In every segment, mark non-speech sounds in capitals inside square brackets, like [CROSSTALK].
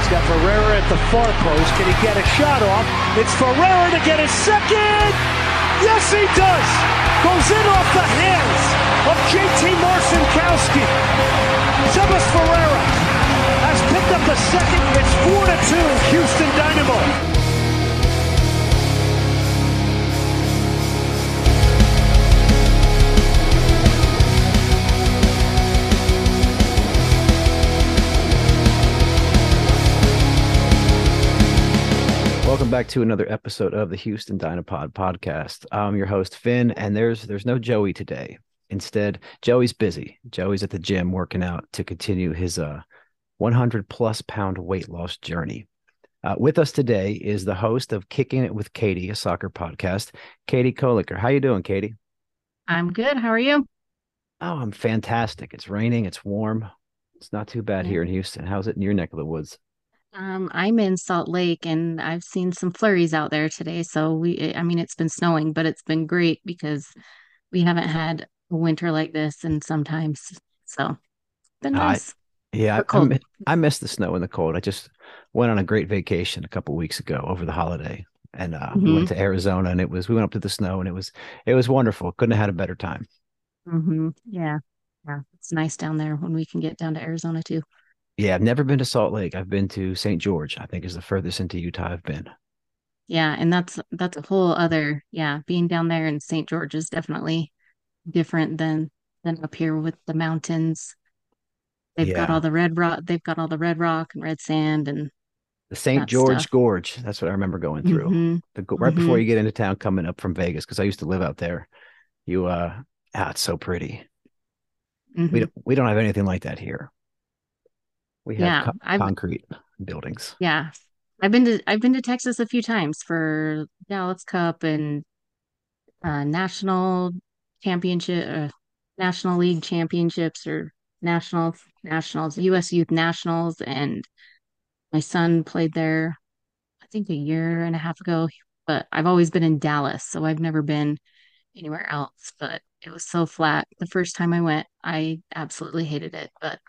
He's got Ferreira at the far post. Can he get a shot off? It's Ferreira to get his second. Yes, he does. Goes in off the hands of JT Marcinkowski. Sebas Ferreira has picked up the second. It's 4 to 2, Houston Dynamo. Welcome back to another episode of the Houston Dynapod podcast. I'm your host Finn, and there's there's no Joey today. Instead, Joey's busy. Joey's at the gym working out to continue his uh 100 plus pound weight loss journey. Uh, with us today is the host of Kicking It with Katie, a soccer podcast, Katie Koliker. How you doing, Katie? I'm good. How are you? Oh, I'm fantastic. It's raining. It's warm. It's not too bad Yeah. here in Houston. How's it in your neck of the woods? Um, I'm in Salt Lake and I've seen some flurries out there today. So we, I mean, it's been snowing, but it's been great because we haven't had a winter like this and sometimes. So been I- nice. Yeah, I, But I, mi- I miss the snow and the cold. I just went on a great vacation a couple weeks ago over the holiday, and uh, we went to Arizona, and it was we went up to the snow, and it was it was wonderful. Couldn't have had a better time. Mm-hmm. Yeah. Yeah. It's nice down there when we can get down to Arizona too. Yeah, I've never been to Salt Lake. I've been to St. George. I think is the furthest into Utah I've been. Yeah. And that's, that's a whole other, yeah, being down there in St. George is definitely different than, than up here with the mountains. They've got all the red rock, they've got all the red rock and red sand and The St. George stuff. Gorge. That's what I remember going through. Mhm. The, right before Mhm. you get into town, coming up from Vegas, because I used to live out there. You, uh, ah, it's so pretty. We Mhm. don't we don't have anything like that here. We have Yeah, co- concrete buildings. Yeah. I've been to I've been to Texas a few times for Dallas Cup and uh national championship uh, national league championships or national nationals US youth nationals and my son played there I think a year and a half ago but I've always been in Dallas so I've never been anywhere else but it was so flat the first time I went I absolutely hated it but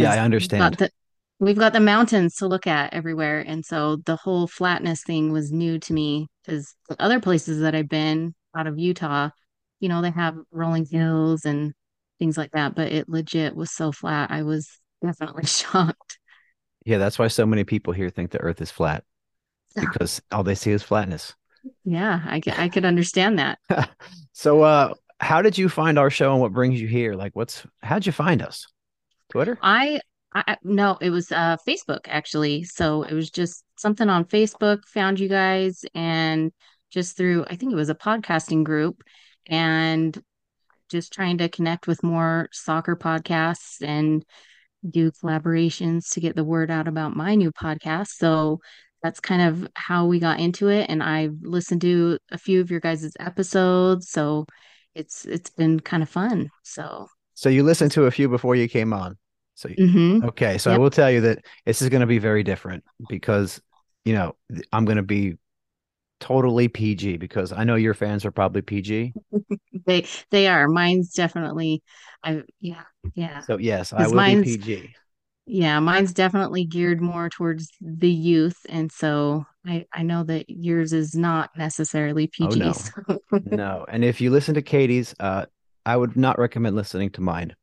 Yeah, I we've understand. got the we've got the mountains to look at everywhere, and so the whole flatness thing was new to me because the other places that I've been out of Utah, you know, they have rolling hills and things like that, but it legit was so flat. I was definitely [LAUGHS] shocked. Yeah, that's why so many people here think the earth is flat because all they see is flatness. Yeah, I I could understand that. [LAUGHS] so uh how did you find our show and what brings you here? Like what's how'd you find us? Twitter? I, I no, it was uh Facebook actually. So it was just something on Facebook, found you guys and just through I think it was a podcasting group and just trying to connect with more soccer podcasts and do collaborations to get the word out about my new podcast. So that's kind of how we got into it and I've listened to a few of your guys' episodes, so it's it's been kind of fun. So So you listened to a few before you came on. So mhm. okay, so I will tell you that this is going to be very different because you know, I'm going to be totally PG because I know your fans are probably PG. [LAUGHS] They they are. Mine's definitely I yeah, yeah. So yes, I will be PG. Yeah, mine's definitely geared more towards the youth and so I, I know that yours is not necessarily PG. Oh, no. so- no. And if you listen to Katie's, uh, I would not recommend listening to mine.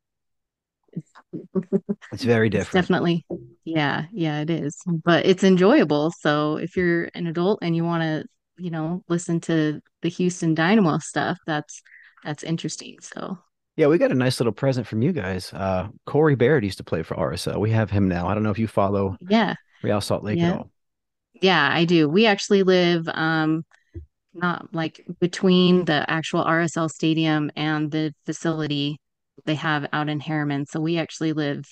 [LAUGHS] It's very It's different. definitely, yeah, yeah, it is. But it's enjoyable. So if you're an adult and you want to, you know, listen to the Houston Dynamo stuff, that's that's interesting. So Yeah, we got a nice little present from you guys. Uh, Corey Baird used to play for RSL. We have him now. I don't know if you follow yeah, Real Salt Lake Yeah. at all. yeah, I do. We actually live um not like between the actual RSL stadium and the facility they have out in Herriman. So we actually live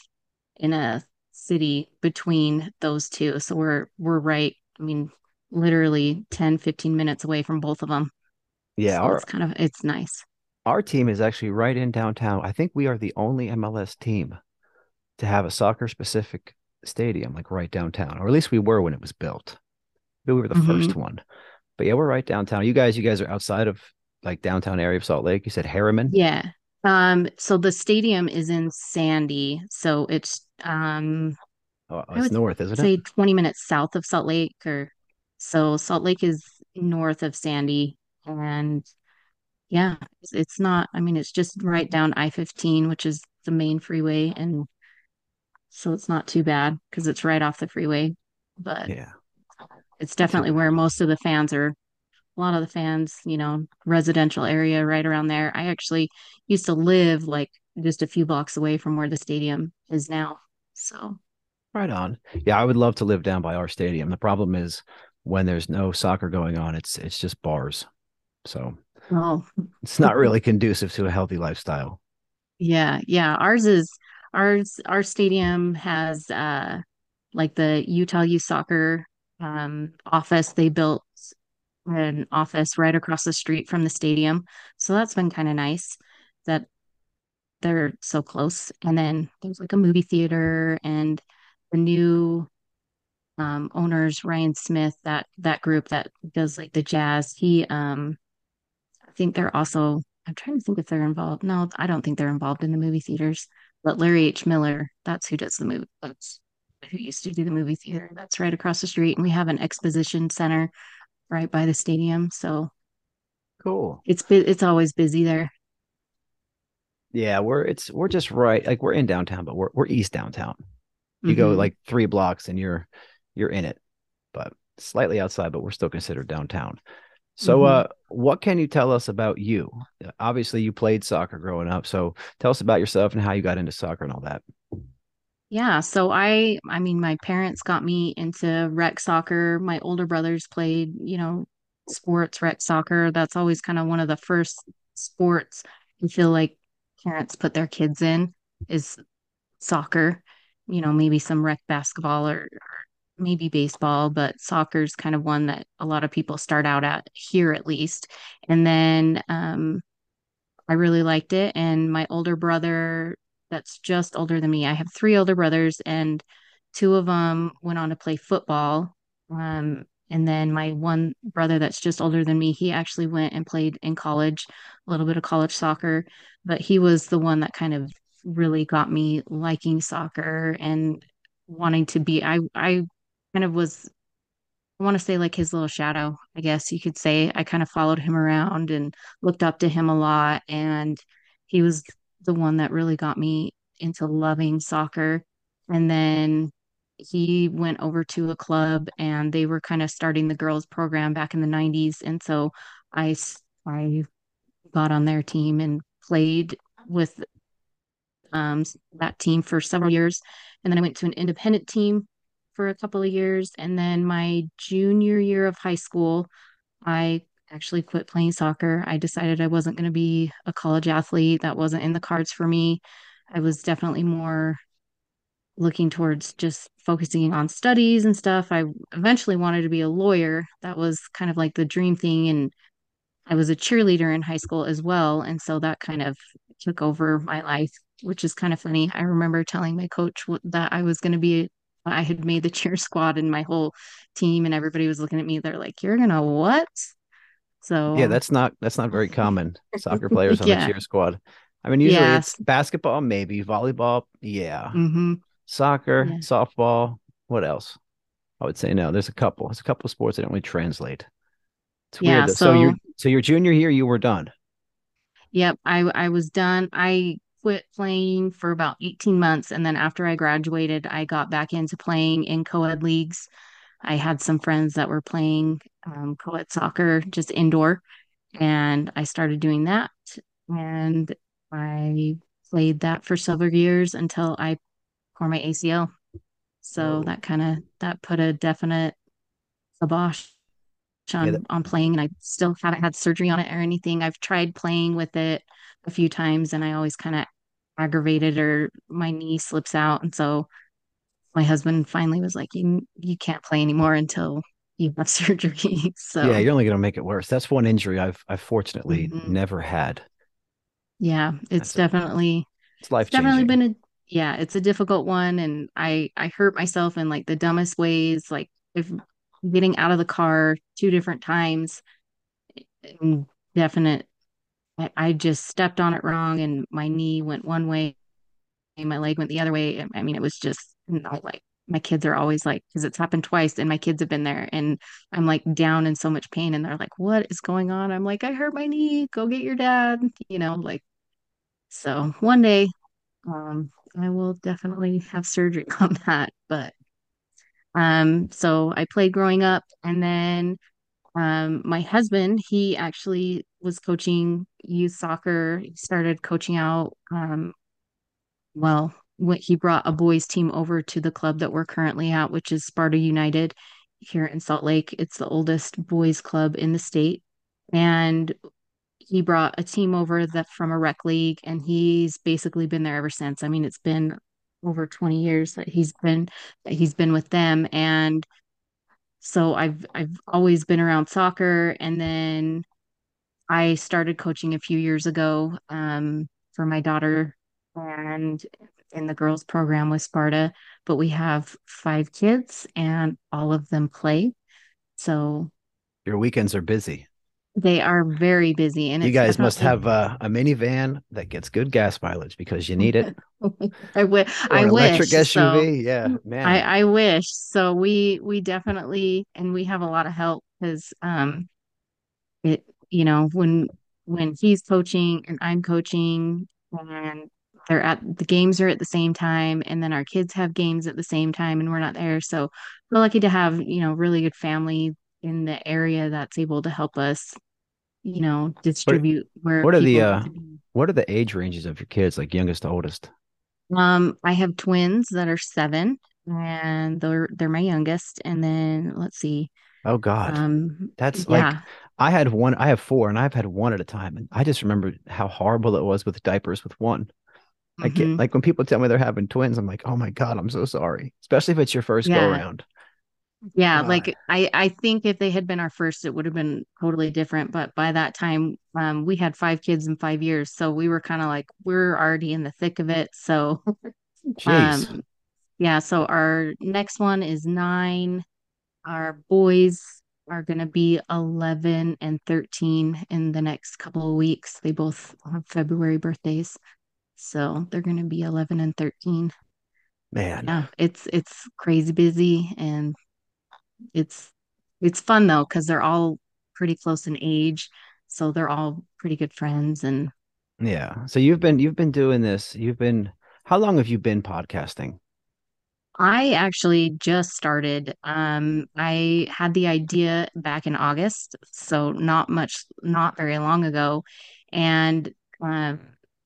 in a city between those two. So we're we're right, I mean, literally 10, 15 minutes away from both of them. Yeah, So our it's kind of it's nice. our team is actually right in downtown. I think we are the only MLS team to have a soccer specific stadium like right downtown, or at least we were when it was built. Maybe we were the Mhm. first one. But yeah, we're right downtown. You guys, you guys are outside of like downtown area of Salt Lake. You said Herriman. Yeah. Um, so the stadium is in Sandy. So it's um Oh, it's north, isn't it? say 20 minutes south of Salt Lake or so Salt Lake is north of Sandy and yeah, it's, it's not I mean it's just right down I-15 which is the main freeway and so it's not too bad because it's right off the freeway but Yeah. it's definitely where most of the fans are a lot of the fans you know residential area right around there I actually used to live like just a few blocks away from where the stadium is now so Right on. Yeah, I would love to live down by our stadium. The problem is when there's no soccer going on, it's it's just bars. So oh [LAUGHS] it's not really conducive to a healthy lifestyle. Yeah, yeah. Ours is ours our stadium has uh like the Utah Youth Soccer um office. They built an office right across the street from the stadium. So that's been kind of nice that they're so close. And then there's like a movie theater and the new um owners, Ryan Smith, that that group that does like the jazz. He um I think they're also, I'm trying to think if they're involved. No, I don't think they're involved in the movie theaters. But Larry H. Miller, that's who does the movie. That's who used to do the movie theater. That's right across the street. And we have an exposition center right by the stadium. So Cool. it's it's always busy there. Yeah, we're it's we're just right. Like we're in downtown, but we're we're east downtown. You go Mhm. like three blocks and you're you're in it, but slightly outside, but we're still considered downtown. So Mhm. uh what can you tell us about you? Obviously you played soccer growing up. So tell us about yourself and how you got into soccer and all that. Yeah, so I I mean my parents got me into rec soccer. My older brothers played, you know, sports, rec soccer. That's always kind of one of the first sports I feel like parents put their kids in is soccer. You know, maybe some rec basketball or, or maybe baseball, but soccer's kind of one that a lot of people start out at here at least. And then um I really liked it. And my older brother, that's just older than me, I have three older brothers, and two of them went on to play football. Um, and then my one brother that's just older than me, he actually went and played in college, a little bit of college soccer, but he was the one that kind of really got me liking soccer and wanting to be. I I kind of was I want to say like his little shadow, I guess you could say. I kind of followed him around and looked up to him a lot. And he was the one that really got me into loving soccer. And then he went over to a club and they were kind of starting the girls program back in the 90s. And so i i got on their team and played with um, that team for several years. And then I went to an independent team for a couple of years. And then my junior year of high school, I actually quit playing soccer. I decided I wasn't going to be a college athlete. That wasn't in the cards for me. I was definitely more looking towards just focusing on studies and stuff. I eventually wanted to be a lawyer. That was kind of like the dream thing. And I was a cheerleader in high school as well. And so that kind of took over my life, which is kind of funny. I remember telling my coach that I was going to be, I had made the [LAUGHS] cheer squad and my whole team, and everybody was looking at me. They're like, You're going to what? So, Yeah, that's not that's not very common. Soccer players [LAUGHS] on Yeah. the cheer squad. I mean, usually Yeah. it's basketball, maybe volleyball, yeah. hmm Soccer, Yeah. softball, what else? I would say no. There's a couple. There's a couple of sports that don't really translate. It's Yeah, weird. though. So, so- your so your junior year, you were done. Yep, I I was done. I quit playing for about 18 months and then after I graduated, I got back into playing in co-ed leagues. I had some friends that were playing um, co-ed soccer just indoor and I started doing that and I played that for several years until I tore my ACL. So Oh. that kind of that put a definite kibosh on, that- on playing and I still haven't had surgery on it or anything. I've tried playing with it a few times and I always kind of aggravated or my knee slips out. And so my husband finally was like, you, you can't play anymore until you have [LAUGHS] surgery. [LAUGHS] So Yeah, you're only going to make it worse. That's one injury I've I've fortunately Mhm. never had. yeah, it's That's definitely It's life it's definitely been a yeah, it's a difficult one and I I hurt myself in like the dumbest ways, like if getting out of the car two different times definite I, I just stepped on it wrong and my knee went one way my leg went the other way. I mean, it was just not like my kids are always like, because it's happened twice and my kids have been there and I'm like down in so much pain and they're like, what is going on? I'm like, I hurt my knee. Go get your dad. You know, like, so one day, um, I will definitely have surgery [LAUGHS] on that. But, um, so I played growing up and then um, my husband, he actually was coaching youth soccer. He started coaching out. Um, well, when he brought a boys team over to the club that we're currently at, which is Sparta United here in Salt Lake. It's the oldest boys club in the state. And he brought a team over that from a rec league, and he's basically been there ever since. I mean, it's been over 20 years that he's been that he's been with them. And so I've I've always been around soccer and then I started coaching a few years ago um, for my daughter and in the girls program with Sparta, but we have five kids and all of them play. So Your weekends are busy. They are very busy and You guys must have uh, a minivan that gets good gas mileage because you need it. [LAUGHS] I, w- [LAUGHS] I an wish electric so. Yeah, man. I, I wish. So we we definitely and we have a lot of help because um it you know when when he's coaching and I'm coaching and they're at the games are at the same time and then our kids have games at the same time and we're not there. So we're lucky to have, you know, really good family in the area that's able to help us, you know, distribute where what are the, uh, need to be. what are the age ranges of your kids, like youngest to oldest? Um, I have twins that are seven, and they're they're my youngest. And then let's see. Oh God, Um, that's like I had one. I have four, and I've had one at a time, and I just remember how horrible it was with diapers with one. I get mhm. like when people tell me they're having twins, I'm like, oh my God, I'm so sorry. Especially if it's your first go around. Yeah, God. like I I think if they had been our first, it would have been totally different. But by that time, um, we had five kids in five years, so we were kind of like we're already in the thick of it. So, [LAUGHS] um, yeah. So our next one is nine. Our boys are gonna be 11 and 13 in the next couple of weeks. They both have February birthdays, so they're gonna be 11 and 13. Man. Yeah, it's it's crazy busy and it's it's fun though because they're all pretty close in age, so they're all pretty good friends and Yeah. So you've been you've been doing this. You've been how long have you been podcasting? I actually just started. Um, I had the idea back in August, so not much, not very long ago, and um,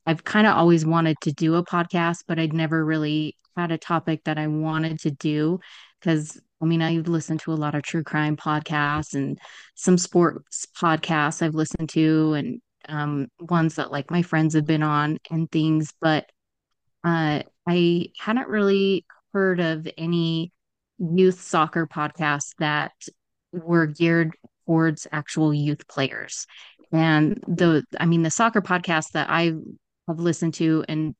I've kind of always wanted to do a podcast, but I'd never really had a topic that I wanted to do because I mean, I've listened to a lot of true crime podcasts and some sports podcasts I've listened to, and um, ones that like my friends have been on and things, but uh, I hadn't really heard of any youth soccer podcasts that were geared towards actual youth players. And the, I mean, the soccer podcasts that I have listened to, and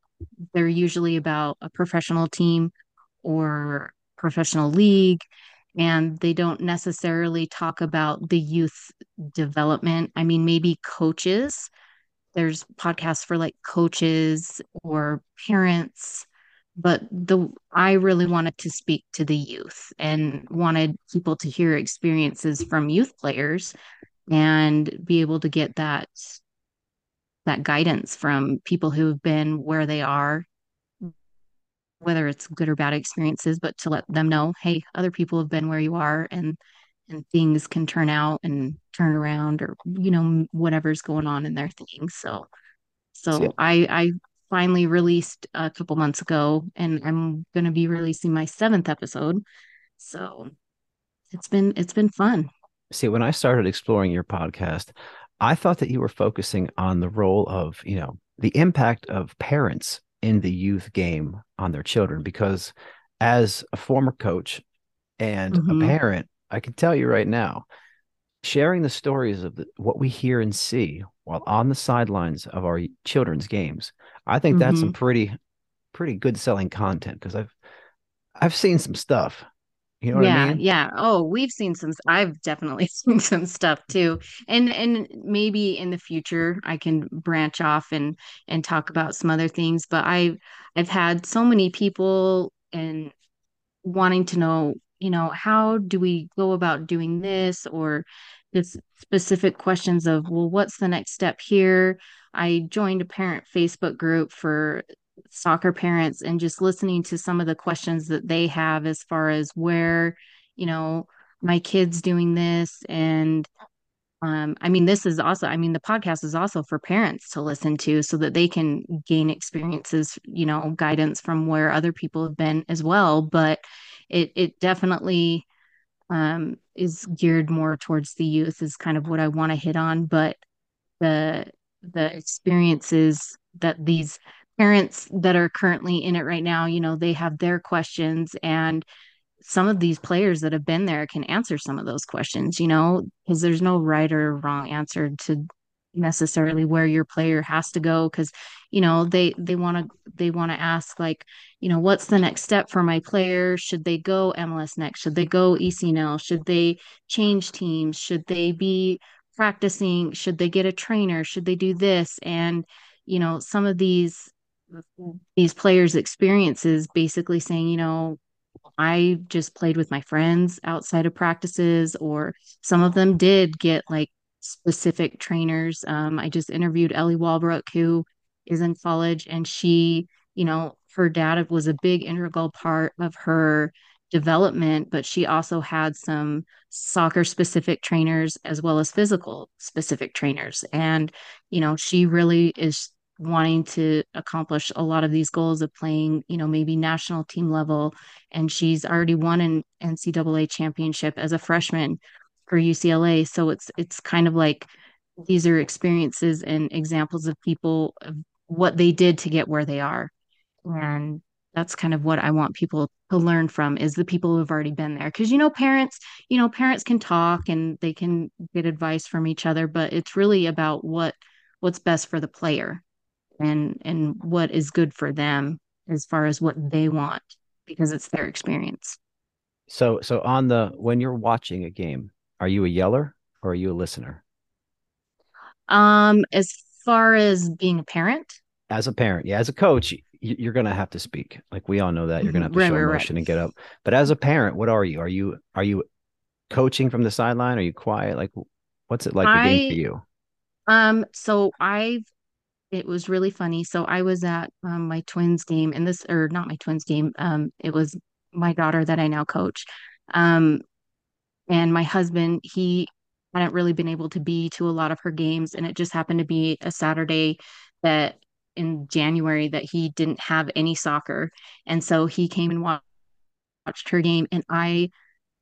they're usually about a professional team or professional league, and they don't necessarily talk about the youth development. I mean, maybe coaches. There's podcasts for like coaches or parents but the I really wanted to speak to the youth and wanted people to hear experiences from youth players and be able to get that that guidance from people who have been where they are whether it's good or bad experiences but to let them know hey other people have been where you are and and things can turn out and turn around or you know whatever's going on in their thing. so so I I finally released a couple months ago and I'm going to be releasing my 7th episode. So it's been it's been fun. See, when I started exploring your podcast, I thought that you were focusing on the role of, you know, the impact of parents in the youth game on their children because as a former coach and mm-hmm. a parent, I can tell you right now, sharing the stories of the, what we hear and see while on the sidelines of our children's games. I think that's mm-hmm. some pretty pretty good selling content because I've I've seen some stuff. You know yeah, I mean? Yeah. Oh, we've seen some I've definitely [LAUGHS] seen some stuff too. And and maybe in the future I can branch off and and talk about some other things. But I've I've had so many people and wanting to know, you know, how do we go about doing this or just specific questions of, well, what's the next step here? I joined a parent Facebook group for soccer parents and just listening to some of the questions that they have as far as where, you know, my kids doing this and um, I mean, this is also, I mean, the podcast is also for parents to listen to so that they can gain experiences, you know, guidance from where other people have been as well. But it, it definitely um, is geared more towards the youth is kind of what I want to hit on. But the the experiences that these parents that are currently in it right now, you know, they have their questions and some of these players that have been there can answer some of those questions, you know, because there's no right or wrong answer to necessarily where your player has to go because you know they they want to they want to ask like you know what's the next step for my player? Should they go mls next? Should they go ecnl should they change teams? Should they be practicing? Should they get a trainer? Should they do this? And you know some of these these players experiences basically saying you know I just played with my friends outside of practices, or some of them did get like specific trainers. Um, I just interviewed Ellie Walbrook, who is in college, and she, you know, her dad was a big integral part of her development, but she also had some soccer specific trainers as well as physical specific trainers. And, you know, she really is wanting to accomplish a lot of these goals of playing, you know, maybe national team level. And she's already won an NCAA championship as a freshman for UCLA. So it's it's kind of like these are experiences and examples of people of what they did to get where they are. And that's kind of what I want people to learn from is the people who have already been there. Cause you know, parents, you know, parents can talk and they can get advice from each other, but it's really about what what's best for the player and and what is good for them as far as what they want because it's their experience. So so on the when you're watching a game, are you a yeller or are you a listener? Um, as far as being a parent, as a parent, yeah, as a coach, you're going to have to speak. Like we all know that you're going to have to right, show emotion right. and get up. But as a parent, what are you? Are you are you coaching from the sideline? Are you quiet? Like, what's it like I, for you? Um, so I've it was really funny. So I was at um, my twins game, and this or not my twins game. Um, it was my daughter that I now coach. Um, and my husband he hadn't really been able to be to a lot of her games and it just happened to be a saturday that in january that he didn't have any soccer and so he came and watched, watched her game and i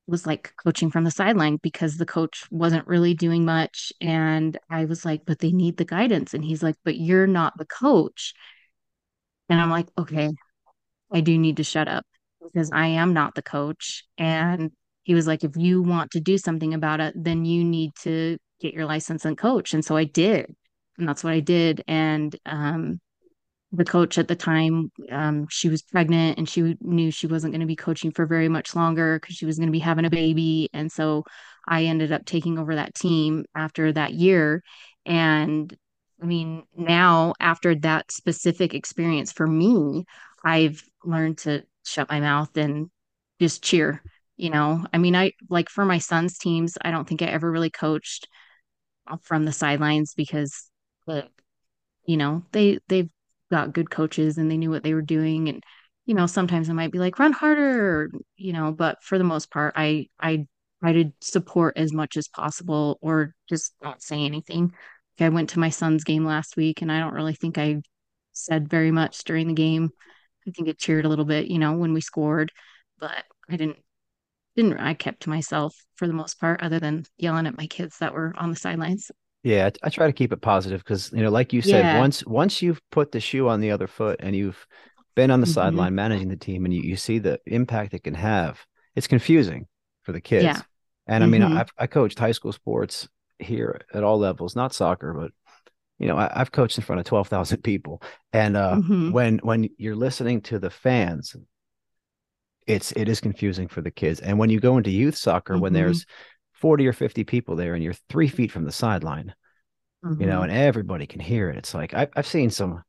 was like coaching from the sideline because the coach wasn't really doing much and i was like but they need the guidance and he's like but you're not the coach and i'm like okay i do need to shut up because i am not the coach and he was like, if you want to do something about it, then you need to get your license and coach. And so I did. And that's what I did. And um, the coach at the time, um, she was pregnant and she knew she wasn't going to be coaching for very much longer because she was going to be having a baby. And so I ended up taking over that team after that year. And I mean, now after that specific experience for me, I've learned to shut my mouth and just cheer. You know, I mean, I like for my son's teams, I don't think I ever really coached from the sidelines because the, you know, they they've got good coaches and they knew what they were doing. And, you know, sometimes I might be like, run harder, or, you know, but for the most part, I I try to support as much as possible or just not say anything. like I went to my son's game last week and I don't really think I said very much during the game. I think it cheered a little bit, you know, when we scored, but I didn't didn't I kept to myself for the most part, other than yelling at my kids that were on the sidelines. Yeah, I, I try to keep it positive because you know, like you said, yeah. once once you've put the shoe on the other foot and you've been on the mm-hmm. sideline managing the team and you, you see the impact it can have, it's confusing for the kids. Yeah. And I mean, mm-hmm. I've I coached high school sports here at all levels, not soccer, but you know, I, have coached in front of twelve thousand people, and uh, mm-hmm. when when you're listening to the fans, it's it is confusing for the kids. And when you go into youth soccer, mm-hmm. when there's forty or fifty people there, and you're three feet from the sideline, mm-hmm. you know, mm-hmm. and everybody can hear it, it's like I, I've seen some.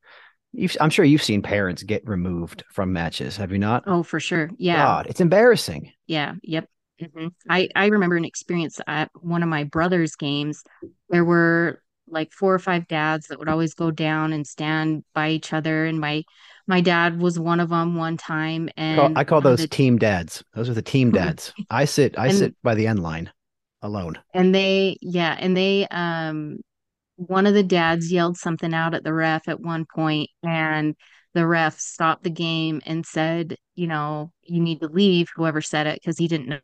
I'm sure you've seen parents get removed from matches, have you not? Oh, for sure. Yeah. God, it's embarrassing. Yeah. Yep. Mm-hmm. I, I remember an experience at one of my brother's games. There were like four or five dads that would always go down and stand by each other. And my my dad was one of them one time. And I call, I call those the, team dads. Those are the team [LAUGHS] dads. I sit I and, sit by the end line alone. And they yeah, and they um one of the dads yelled something out at the ref at one point and the ref stopped the game and said, you know, you need to leave, whoever said it, because he didn't know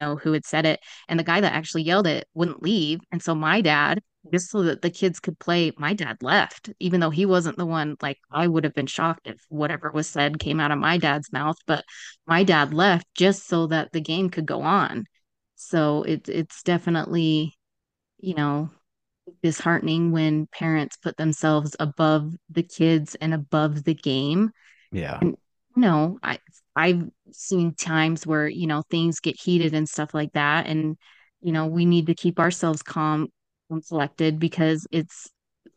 know who had said it. And the guy that actually yelled it wouldn't leave. And so my dad, just so that the kids could play, my dad left, even though he wasn't the one. Like I would have been shocked if whatever was said came out of my dad's mouth, but my dad left just so that the game could go on. So it's it's definitely, you know, disheartening when parents put themselves above the kids and above the game. Yeah. And, no, I I've seen times where, you know, things get heated and stuff like that. And, you know, we need to keep ourselves calm and collected because it's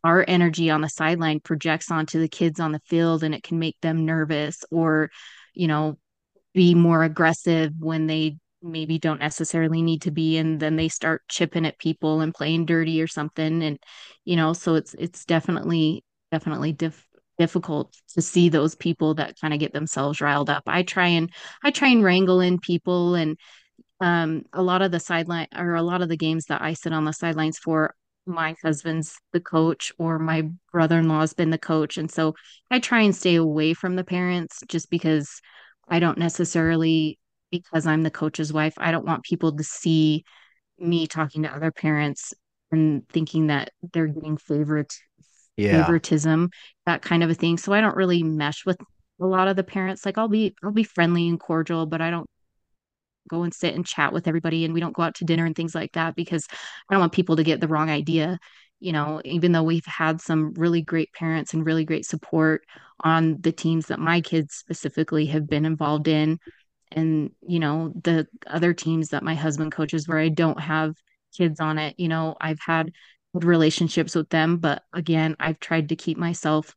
our energy on the sideline projects onto the kids on the field and it can make them nervous or, you know, be more aggressive when they maybe don't necessarily need to be and then they start chipping at people and playing dirty or something and you know so it's it's definitely definitely diff- difficult to see those people that kind of get themselves riled up. I try and I try and wrangle in people and um a lot of the sideline or a lot of the games that I sit on the sidelines for my husband's the coach or my brother-in-law's been the coach and so I try and stay away from the parents just because I don't necessarily because I'm the coach's wife I don't want people to see me talking to other parents and thinking that they're getting favorite yeah. favoritism, that kind of a thing. So I don't really mesh with a lot of the parents. Like I'll be I'll be friendly and cordial, but I don't go and sit and chat with everybody and we don't go out to dinner and things like that because I don't want people to get the wrong idea. You know, even though we've had some really great parents and really great support on the teams that my kids specifically have been involved in and you know the other teams that my husband coaches where I don't have kids on it, you know, I've had good relationships with them but again i've tried to keep myself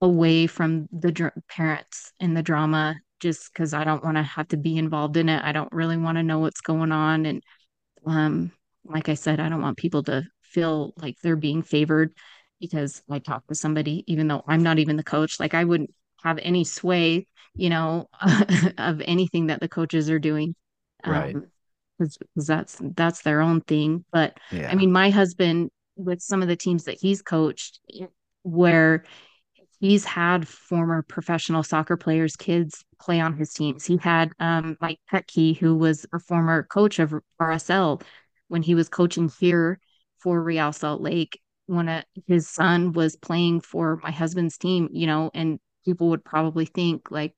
away from the dr- parents and the drama just because i don't want to have to be involved in it. I don't really want to know what's going on and um like i said i don't want people to feel like they're being favored because i talk to somebody even though i'm not even the coach like i wouldn't have any sway you know [LAUGHS] of anything that the coaches are doing. Right. Um, because that's that's their own thing. But yeah. i mean my husband with some of the teams that he's coached where he's had former professional soccer players kids play on his teams. He had um, mike petke who was a former coach of rsl when he was coaching here for real salt lake. When a, his son was playing for my husband's team you know and people would probably think like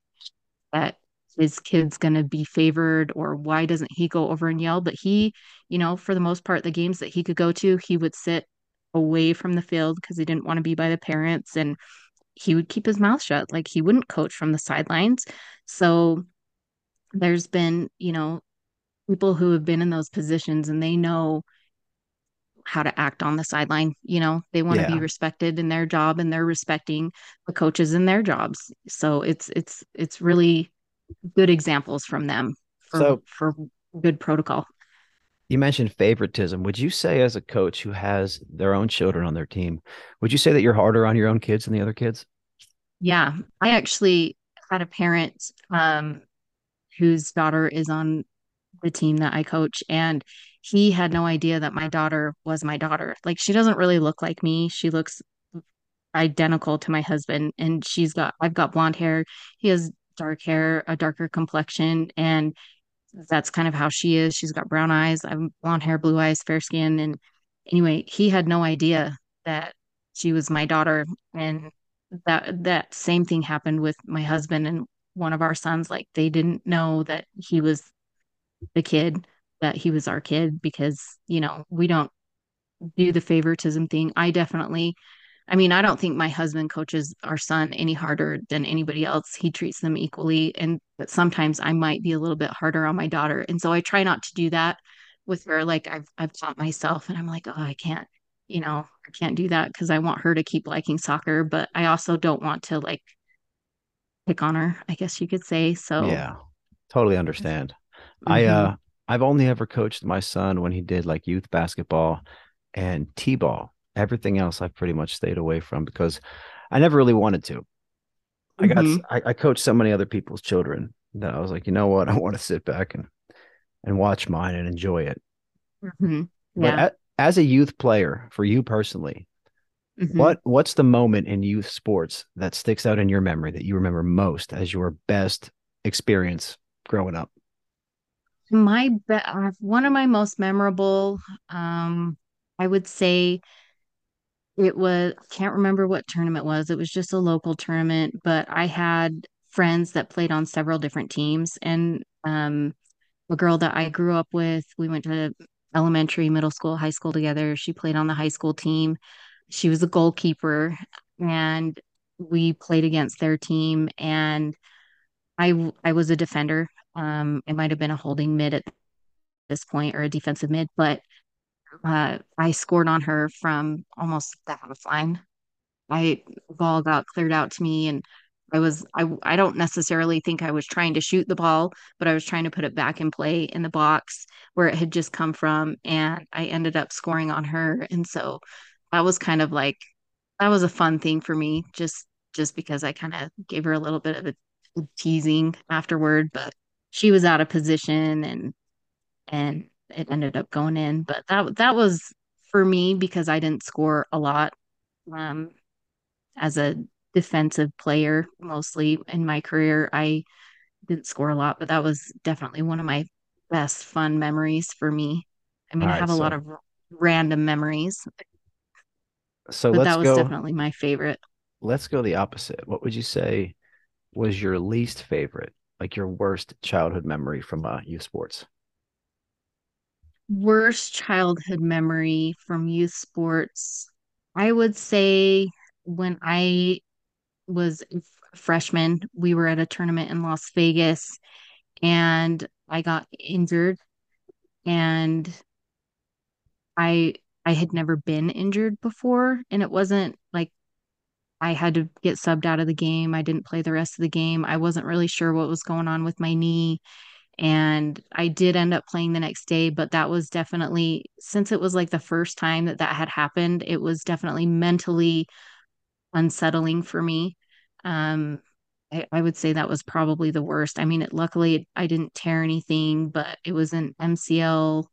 that his kid's going to be favored or why doesn't he go over and yell? But he you know for the most part the games that he could go to he would sit away from the field because he didn't want to be by the parents and he would keep his mouth shut. Like he wouldn't coach from the sidelines. So there's been you know people who have been in those positions and they know how to act on the sideline. You know, they want to Yeah. be respected in their job and they're respecting the coaches in their jobs. So it's it's it's really good examples from them for So- for good protocol. You mentioned favoritism. Would you say, as a coach who has their own children on their team, would you say that you're harder on your own kids than the other kids? Yeah, I actually had a parent um, whose daughter is on the team that I coach, and he had no idea that my daughter was my daughter. Like, she doesn't really look like me. She looks identical to my husband, and she's got, I've got blonde hair. He has dark hair, a darker complexion, and that's kind of how she is. She's got brown eyes, I'm blonde hair, blue eyes, fair skin. And anyway, he had no idea that she was my daughter. And that that same thing happened with my husband and one of our sons. Like they didn't know that he was the kid, that he was our kid because, you know, we don't do the favoritism thing. I definitely I mean, I don't think my husband coaches our son any harder than anybody else. He treats them equally. And but sometimes I might be a little bit harder on my daughter. And so I try not to do that with her. Like I've I've taught myself and I'm like, oh, I can't, you know, I can't do that because I want her to keep liking soccer, but I also don't want to like pick on her, I guess you could say. So Yeah, totally understand. I Mhm. uh I've only ever coached my son when he did like youth basketball and t-ball. Everything else I've pretty much stayed away from because I never really wanted to. I got Mhm. I, I coached so many other people's children that I was like, you know what? [LAUGHS] I want to sit back and and watch mine and enjoy it. Mhm. Yeah. a- as a youth player, for you personally, Mhm. what what's the moment in youth sports that sticks out in your memory that you remember most as your best experience growing up? My be- uh, one of my most memorable um i would say it was I can't remember what tournament was it was just a local tournament but i had friends that played on several different teams and um a girl that i grew up with we went to elementary middle school high school together she played on the high school team. She was a goalkeeper and we played against their team and i i was a defender um it might have been a holding mid at this point or a defensive mid, but uh, I scored on her from almost the half line. I ball got cleared out to me and I was I I don't necessarily think I was trying to shoot the ball, but I was trying to put it back in play in the box where it had just come from and I ended up scoring on her and so that was kind of like that was a fun thing for me just just because I kind of gave her a little bit of a teasing afterward, but she was out of position and and it ended up going in. But that that was for me because I didn't score a lot um, as a defensive player mostly in my career. I didn't score a lot, but that was definitely one of my best fun memories for me. I mean, All I have a lot of random memories, So but that was go definitely my favorite. let's go the opposite. What would you say was your least favorite, like your worst childhood memory from uh, youth sports? Worst childhood memory from youth sports. I would say when I was a freshman, we were at a tournament in Las Vegas and I got injured and I I had never been injured before and it wasn't like I had to get subbed out of the game. I didn't play the rest of the game. I wasn't really sure what was going on with my knee and I did end up playing the next day, but that was definitely since it was like the first time that that had happened, it was definitely mentally unsettling for me. Um, I, I would say that was probably the worst. I mean, it, luckily I didn't tear anything, but it was an MCL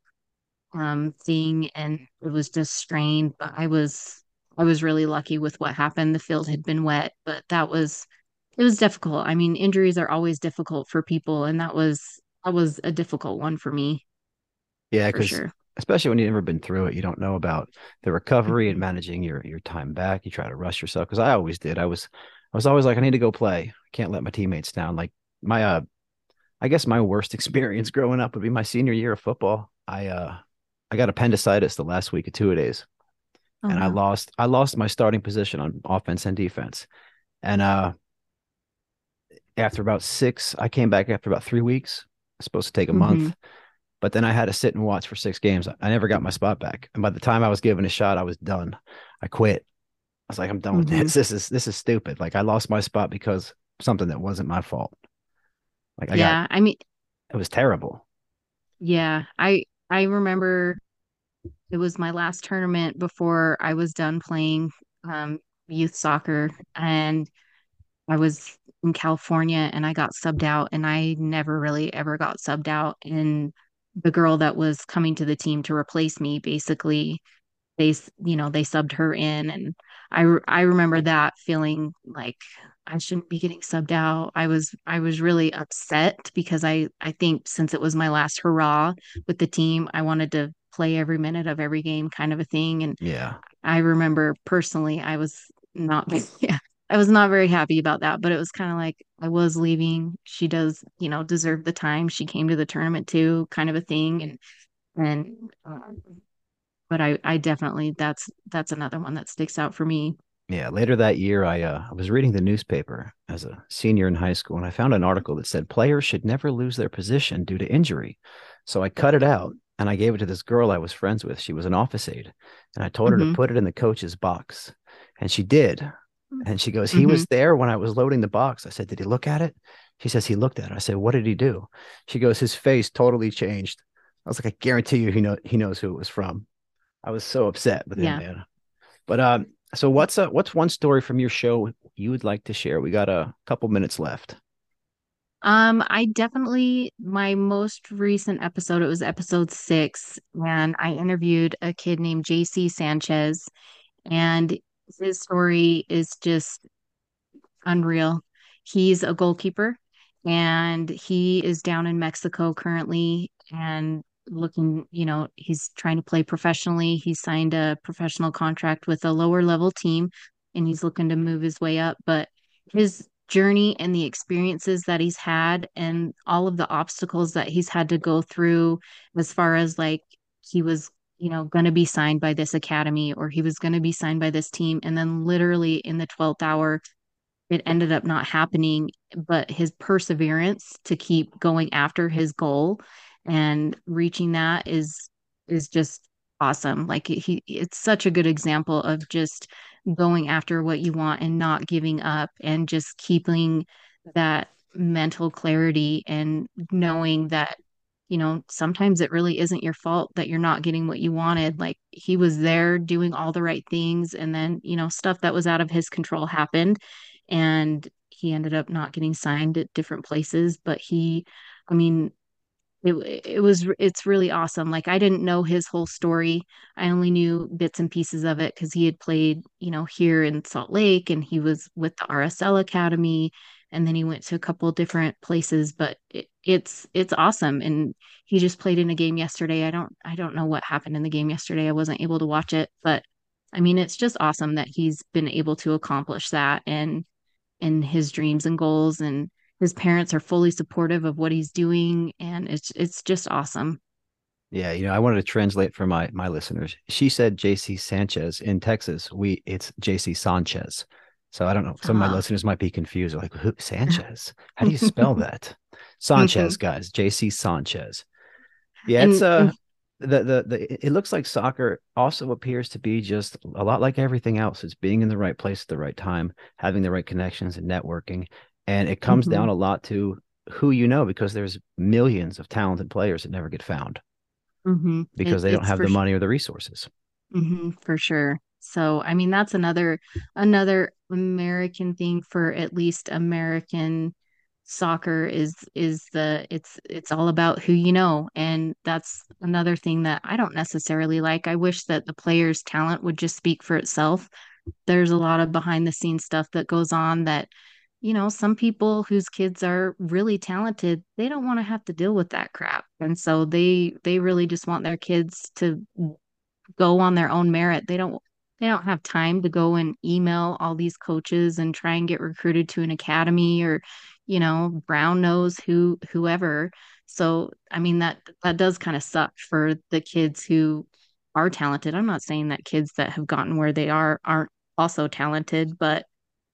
um thing and it was just strained. But I was I was really lucky with what happened. The field had been wet, but that was it was difficult. I mean, injuries are always difficult for people, and that was that was a difficult one for me Yeah, for because sure. especially when you've never been through it, you don't know about the recovery and Mhm. managing your your time back. You try to rush yourself because I always did. I was I was always like, I need to go play. I can't let my teammates down. Like my uh I guess my worst [LAUGHS] experience growing up would be my senior year of football. I uh I got appendicitis the last week of two days. Oh, and I lost I lost my starting position on offense and defense. And uh after about six, I came back after about three weeks. I was supposed to take a month. Mhm. But then I had to sit and watch for six games. I never got my spot back. And by the time I was given a shot, I was done. I quit. I was like, I'm done with Mhm. this. This is this is stupid. Like I lost my spot because something that wasn't my fault. Like I yeah, I mean, it was terrible. yeah, I I remember it was my last tournament before I was done playing um, youth soccer, and I was in California, and I got subbed out, and I never really ever got subbed out, and the girl that was coming to the team to replace me basically they you know they subbed her in and I I remember that feeling like I shouldn't be getting subbed out. I was I was really upset because I I think since it was my last hurrah with the team, I wanted to play every minute of every game kind of a thing and Yeah. I remember personally I was not [LAUGHS] yeah, I was not very happy about that, but it was kind of like I was leaving. She does, you know, deserve the time. She came to the tournament too, kind of a thing and and um, but I I definitely that's that's another one that sticks out for me. Yeah, later that year, I uh, I was reading the newspaper as a senior in high school, and I found an article that said players should never lose their position due to injury. So I cut it out and I gave it to this girl I was friends with. She was an office aide, and I told her to Mhm. put it in the coach's box, and she did. And she goes, "He was there when I was loading the box." I said, "Did he look at it?" She says, "He looked at it." I said, "What did he do?" She goes, "His face totally changed." I was like, "I guarantee you, he know he knows who it was from." I was so upset with Yeah. him, man. But um, so what's uh what's one story from your show you would like to share? We got a couple minutes left. Um, I definitely my most recent episode, it was episode six, and I interviewed a kid named JC Sanchez, and his story is just unreal. He's a goalkeeper and he is down in Mexico currently and looking, you know, he's trying to play professionally. He signed a professional contract with a lower level team and he's looking to move his way up. But his journey and the experiences that he's had and all of the obstacles that he's had to go through as far as like he was you know going to be signed by this academy or he was going to be signed by this team and then literally in the 12th hour it ended up not happening, but his perseverance to keep going after his goal and reaching that is is just awesome. Like he it's such a good example of just going after what you want and not giving up and just keeping that mental clarity and knowing that you know sometimes it really isn't your fault that you're not getting what you wanted like he was there doing all the right things and then you know stuff that was out of his control happened and he ended up not getting signed at different places but he i mean it it was it's really awesome like i didn't know his whole story i only knew bits and pieces of it because he had played you know here in salt lake and he was with the rsl academy and then he went to a couple different places but it, it's it's awesome and he just played in a game yesterday i don't i don't know what happened in the game yesterday i wasn't able to watch it but i mean it's just awesome that he's been able to accomplish that and and his dreams and goals and his parents are fully supportive of what he's doing and it's it's just awesome Yeah, you know, I wanted to translate for my my listeners. She said JC Sanchez in Texas. We it's JC Sanchez. So I don't know. Some of my Ah. listeners might be confused. Like, Who, Sanchez? How do you spell [LAUGHS] that? Sanchez, guys. JC Sanchez. Yeah, it's uh the, the the it looks like soccer also appears to be just a lot like everything else. It's being in the right place at the right time, having the right connections and networking. And it comes Mhm. down a lot to who you know because there's millions of talented players that never get found Mhm. because It- they don't have the money or the resources. Mhm, for sure. So, I mean, that's another another American thing for at least American soccer is is the it's it's all about who you know, and that's another thing that I don't necessarily like. I wish that the players' talent would just speak for itself. There's a lot of behind the scenes stuff that goes on that, you know, some people whose kids are really talented, they don't want to have to deal with that crap. And so they they really just want their kids to go on their own merit. They don't they don't have time to go and email all these coaches and try and get recruited to an academy or, you know, Brown knows who whoever. So, I mean that that does kind of suck for the kids who are talented. I'm not saying that kids that have gotten where they are aren't also talented, but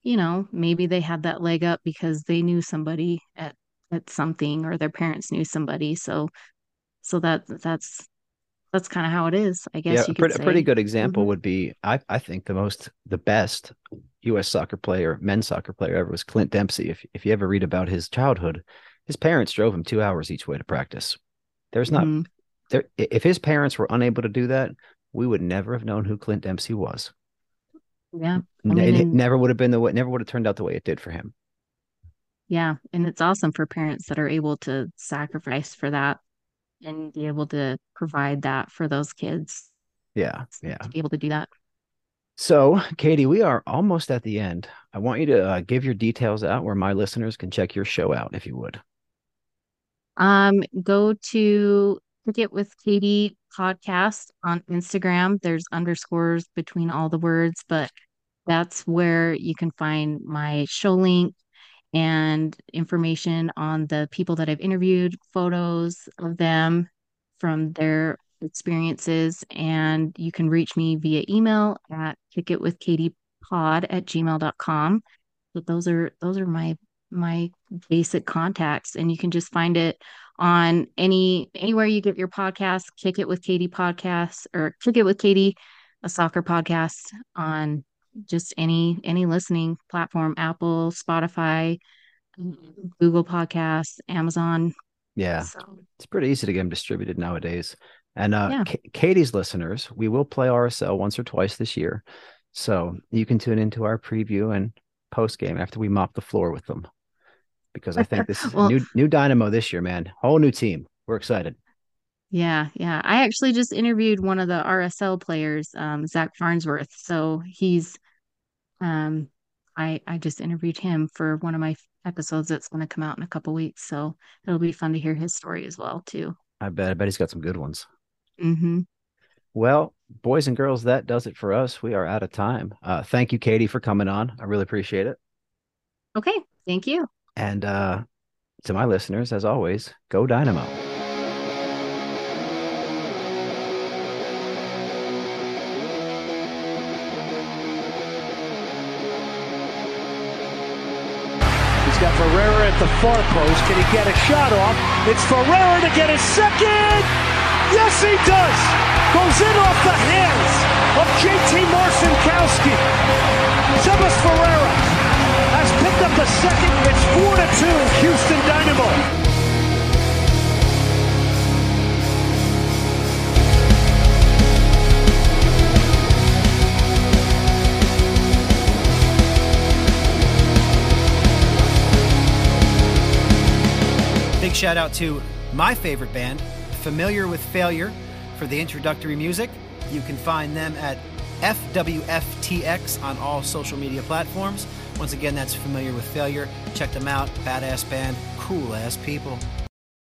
you know, maybe they had that leg up because they knew somebody at at something or their parents knew somebody. So so that that's that's kind of how it is, I guess. Yeah, you a, pretty, a pretty good example Mhm. would be I, I think the most the best U.S. soccer player, men's soccer player ever was Clint Dempsey. If if you ever read about his childhood, his parents drove him two hours each way to practice. There's not Mhm. there if his parents were unable to do that, we would never have known who Clint Dempsey was. Yeah. I mean, and it never would have been the way never would have turned out the way it did for him. Yeah, and it's awesome for parents that are able to sacrifice for that and be able to provide that for those kids Yeah, yeah. to be able to do that. So, Katie, we are almost at the end. I want you to uh, give your details out where my listeners can check your show out, if you would. Um, go to Kick It with Katie podcast on Instagram. There's underscores between all the words, but that's where you can find my show link and information on the people that I've interviewed, photos of them from their experiences. And you can reach me via email at kickitwithkatiepod at gmail.com. So those are those are my my basic contacts. And you can just find it on any anywhere you get your podcast, Kick It with Katie podcast or Kick It with Katie, a soccer podcast on just any any listening platform, Apple, Spotify, Google Podcasts, Amazon. Yeah, So it's pretty easy to get them distributed nowadays. And uh, Yeah. K- Katie's listeners, we will play RSL once or twice this year. So you can tune into our preview and post game after we mop the floor with them. Because I think this is [LAUGHS] Well- new new dynamo this year, man. Whole new team. We're excited. yeah, yeah. I actually just interviewed one of the RSL players, um, Zac Farnsworth. So he's um I I just interviewed him for one of my episodes that's going to come out in a couple weeks. So it'll be fun to hear his story as well too. I bet I bet he's got some good ones. Mm-hmm. Well, boys and girls, that does it for us. We are out of time. Uh, thank you, Katie, for coming on. I really appreciate it. Okay, thank you. And uh, to my listeners, as always, go Dynamo. At the far post. Can he get a shot off? It's Ferreira to get his second. Yes, he does. Goes in off the hands of JT Marcinkowski. Sebas Ferreira has picked up the second. It's 4 to 2, Houston Dynamo. Shout out to my favorite band, Familiar with Failure, for the introductory music. You can find them at FWFTX on all social media platforms. Once again, that's Familiar with Failure. Check them out. Badass band, cool ass people.